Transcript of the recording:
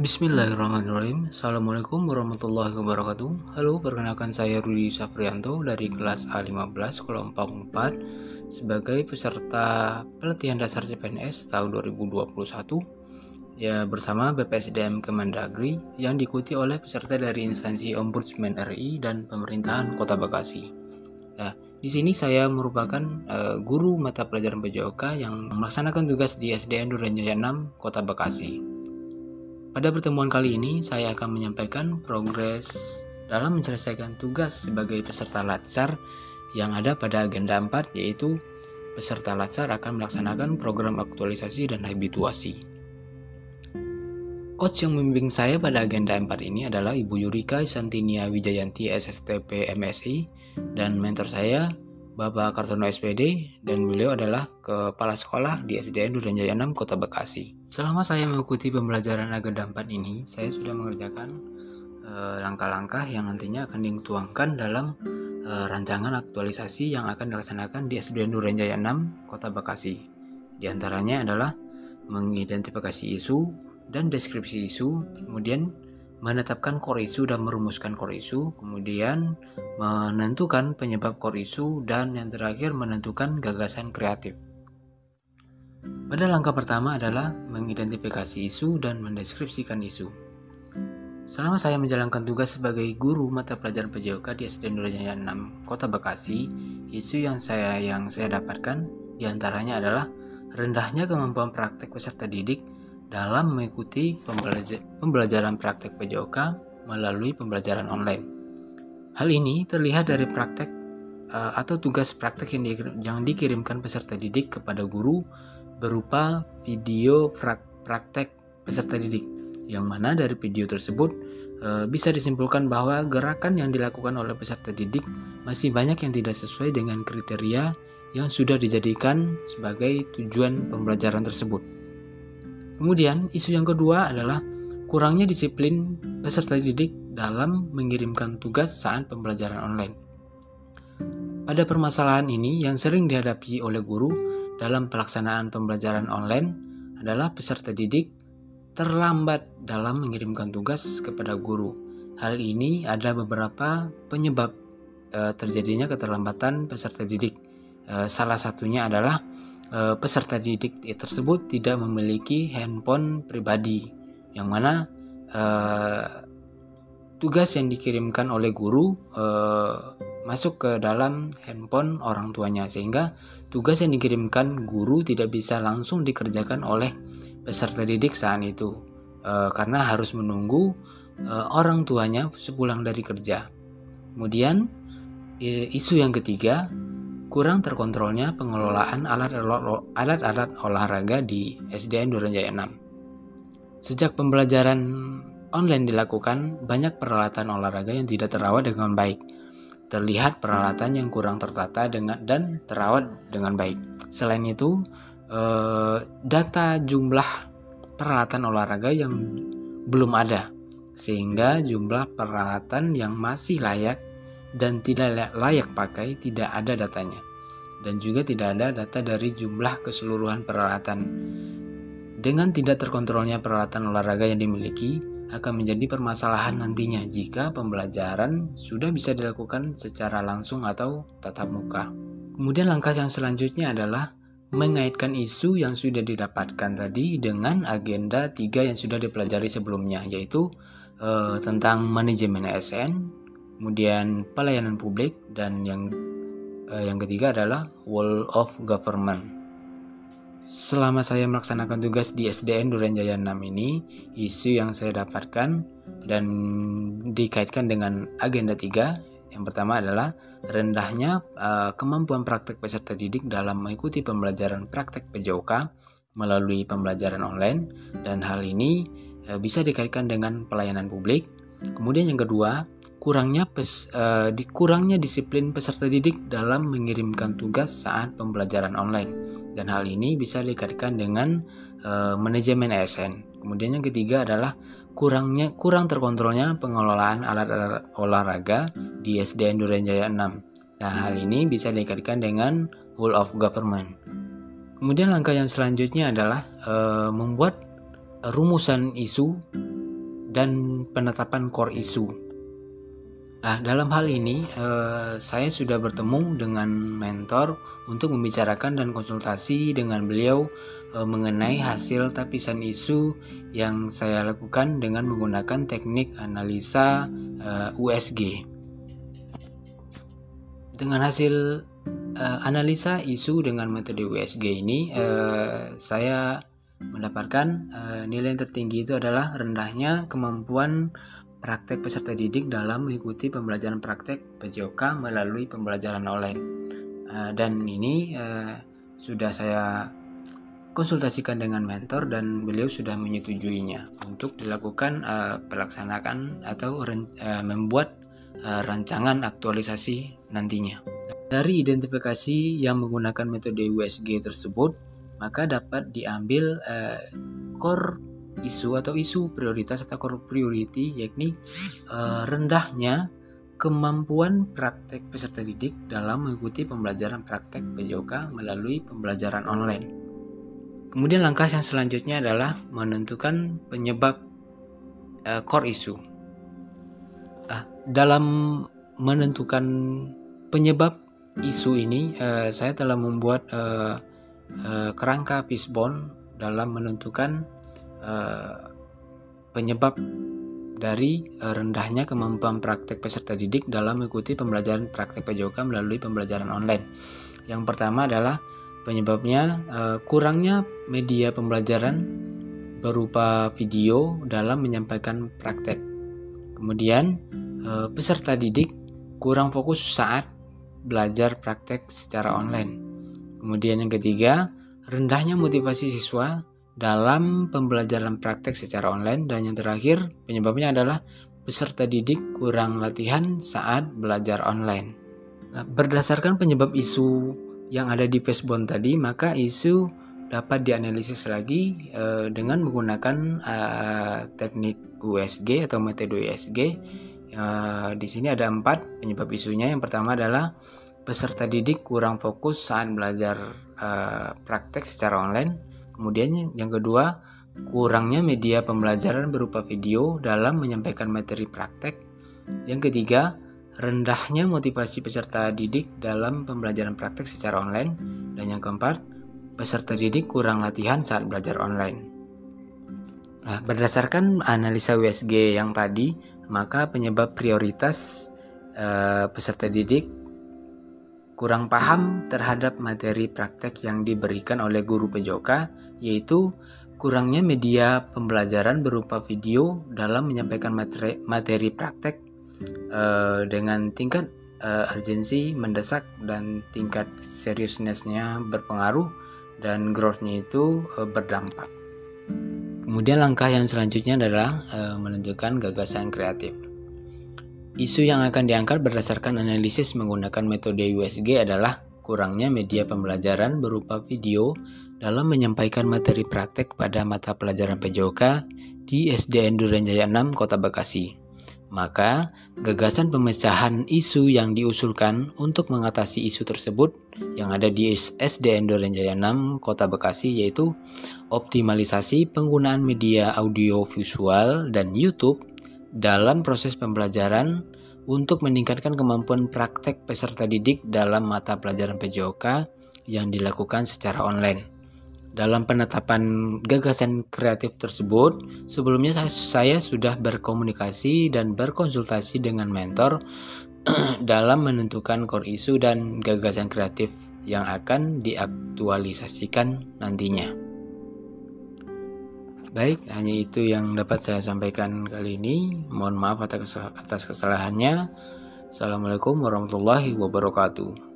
Bismillahirrahmanirrahim Assalamualaikum warahmatullahi wabarakatuh Halo, perkenalkan saya Rudi Saprianto dari kelas A15 kelompok 4 sebagai peserta pelatihan dasar CPNS tahun 2021 ya bersama BPSDM Kemendagri yang diikuti oleh peserta dari instansi Ombudsman RI dan pemerintahan Kota Bekasi. Nah, di sini saya merupakan uh, guru mata pelajaran PJOK yang melaksanakan tugas di SDN Durenjaya 6 Kota Bekasi. Pada pertemuan kali ini, saya akan menyampaikan progres dalam menyelesaikan tugas sebagai peserta latsar yang ada pada agenda 4 yaitu peserta latsar akan melaksanakan program aktualisasi dan habituasi. Coach yang membimbing saya pada agenda 4 ini adalah Ibu Yurika Santinia Wijayanti SSTP MSI dan mentor saya Bapak Kartono SPD dan beliau adalah kepala sekolah di SDN Durenjaya 6 Kota Bekasi. Selama saya mengikuti pembelajaran agenda 4 ini, saya sudah mengerjakan eh, langkah-langkah uh, yang nantinya akan dituangkan dalam uh, rancangan aktualisasi yang akan dilaksanakan di SDN Durenjaya 6 Kota Bekasi. Di antaranya adalah mengidentifikasi isu dan deskripsi isu, kemudian menetapkan core isu dan merumuskan core isu, kemudian menentukan penyebab core isu, dan yang terakhir menentukan gagasan kreatif. Pada langkah pertama adalah mengidentifikasi isu dan mendeskripsikan isu. Selama saya menjalankan tugas sebagai guru mata pelajaran PJOK di SD Nurjaya 6 Kota Bekasi, isu yang saya yang saya dapatkan di antaranya adalah rendahnya kemampuan praktek peserta didik dalam mengikuti pembelajaran praktek PJOK melalui pembelajaran online. Hal ini terlihat dari praktek uh, atau tugas praktek yang dikirimkan peserta didik kepada guru berupa video praktek peserta didik yang mana dari video tersebut e, bisa disimpulkan bahwa gerakan yang dilakukan oleh peserta didik masih banyak yang tidak sesuai dengan kriteria yang sudah dijadikan sebagai tujuan pembelajaran tersebut. Kemudian, isu yang kedua adalah kurangnya disiplin peserta didik dalam mengirimkan tugas saat pembelajaran online. Pada permasalahan ini yang sering dihadapi oleh guru dalam pelaksanaan pembelajaran online adalah peserta didik terlambat dalam mengirimkan tugas kepada guru. Hal ini ada beberapa penyebab e, terjadinya keterlambatan peserta didik. E, salah satunya adalah e, peserta didik tersebut tidak memiliki handphone pribadi, yang mana e, tugas yang dikirimkan oleh guru e, masuk ke dalam handphone orang tuanya sehingga tugas yang dikirimkan guru tidak bisa langsung dikerjakan oleh peserta didik saat itu e, karena harus menunggu e, orang tuanya sepulang dari kerja. Kemudian e, isu yang ketiga kurang terkontrolnya pengelolaan alat-alat olahraga di SDN Durenjaya 6. Sejak pembelajaran online dilakukan, banyak peralatan olahraga yang tidak terawat dengan baik terlihat peralatan yang kurang tertata dengan dan terawat dengan baik. Selain itu, eh, data jumlah peralatan olahraga yang belum ada, sehingga jumlah peralatan yang masih layak dan tidak layak pakai tidak ada datanya, dan juga tidak ada data dari jumlah keseluruhan peralatan. Dengan tidak terkontrolnya peralatan olahraga yang dimiliki, akan menjadi permasalahan nantinya jika pembelajaran sudah bisa dilakukan secara langsung atau tatap muka. Kemudian langkah yang selanjutnya adalah mengaitkan isu yang sudah didapatkan tadi dengan agenda tiga yang sudah dipelajari sebelumnya yaitu eh, tentang manajemen ASN, kemudian pelayanan publik dan yang eh, yang ketiga adalah wall of government. Selama saya melaksanakan tugas di SDN Durenjaya 6 ini, isu yang saya dapatkan dan dikaitkan dengan agenda 3 yang pertama adalah rendahnya uh, kemampuan praktek peserta didik dalam mengikuti pembelajaran praktek PJOK melalui pembelajaran online dan hal ini uh, bisa dikaitkan dengan pelayanan publik. Kemudian yang kedua, kurangnya pes, uh, di, kurangnya disiplin peserta didik dalam mengirimkan tugas saat pembelajaran online dan hal ini bisa dikaitkan dengan uh, manajemen ASN. Kemudian yang ketiga adalah kurangnya kurang terkontrolnya pengelolaan alat-alat olahraga di SDN Durenjaya 6. Nah, hal ini bisa dikaitkan dengan whole of government. Kemudian langkah yang selanjutnya adalah uh, membuat rumusan isu dan penetapan core isu. Nah, dalam hal ini eh, saya sudah bertemu dengan mentor untuk membicarakan dan konsultasi dengan beliau eh, mengenai hasil tapisan isu yang saya lakukan dengan menggunakan teknik analisa eh, USG. Dengan hasil eh, analisa isu dengan metode USG ini, eh, saya mendapatkan uh, nilai tertinggi itu adalah rendahnya kemampuan praktek peserta didik dalam mengikuti pembelajaran praktek PJOK melalui pembelajaran online. Uh, dan ini uh, sudah saya konsultasikan dengan mentor dan beliau sudah menyetujuinya untuk dilakukan uh, pelaksanaan atau membuat rancangan aktualisasi nantinya. Dari identifikasi yang menggunakan metode USG tersebut, maka dapat diambil core isu atau isu prioritas atau core priority yakni uh, rendahnya kemampuan praktek peserta didik dalam mengikuti pembelajaran praktek PJOK melalui pembelajaran online. Kemudian langkah yang selanjutnya adalah menentukan penyebab uh, core isu. Uh, dalam menentukan penyebab isu ini, uh, saya telah membuat uh, uh, kerangka fishbone dalam menentukan uh, penyebab dari uh, rendahnya kemampuan praktek peserta didik dalam mengikuti pembelajaran praktek PJOK melalui pembelajaran online. Yang pertama adalah penyebabnya uh, kurangnya media pembelajaran berupa video dalam menyampaikan praktek. Kemudian peserta didik kurang fokus saat belajar praktek secara online. Kemudian yang ketiga, rendahnya motivasi siswa dalam pembelajaran praktek secara online dan yang terakhir penyebabnya adalah peserta didik kurang latihan saat belajar online. Nah, berdasarkan penyebab isu yang ada di Facebook tadi, maka isu dapat dianalisis lagi uh, dengan menggunakan uh, teknik USG atau metode USG. Uh, di sini ada empat penyebab isunya. Yang pertama adalah peserta didik kurang fokus saat belajar uh, praktek secara online. Kemudian yang kedua, kurangnya media pembelajaran berupa video dalam menyampaikan materi praktek. Yang ketiga, rendahnya motivasi peserta didik dalam pembelajaran praktek secara online. Dan yang keempat, peserta didik kurang latihan saat belajar online. Nah, berdasarkan analisa USG yang tadi, maka penyebab prioritas uh, peserta didik kurang paham terhadap materi praktek yang diberikan oleh guru PJOK, yaitu kurangnya media pembelajaran berupa video dalam menyampaikan materi, materi praktek uh, dengan tingkat uh, urgensi mendesak dan tingkat seriousnessnya berpengaruh dan growthnya itu uh, berdampak. Kemudian langkah yang selanjutnya adalah menentukan gagasan kreatif. Isu yang akan diangkat berdasarkan analisis menggunakan metode USG adalah kurangnya media pembelajaran berupa video dalam menyampaikan materi praktek pada mata pelajaran PJOK di SDN Durenjaya 6 Kota Bekasi. Maka, gagasan pemecahan isu yang diusulkan untuk mengatasi isu tersebut yang ada di SDN Durenjaya 6 Kota Bekasi yaitu optimalisasi penggunaan media audio visual dan YouTube dalam proses pembelajaran untuk meningkatkan kemampuan praktek peserta didik dalam mata pelajaran PJOK yang dilakukan secara online. Dalam penetapan gagasan kreatif tersebut, sebelumnya saya sudah berkomunikasi dan berkonsultasi dengan mentor dalam menentukan core isu dan gagasan kreatif yang akan diaktualisasikan nantinya. Baik, hanya itu yang dapat saya sampaikan kali ini. Mohon maaf atas kesalahannya. Assalamualaikum warahmatullahi wabarakatuh.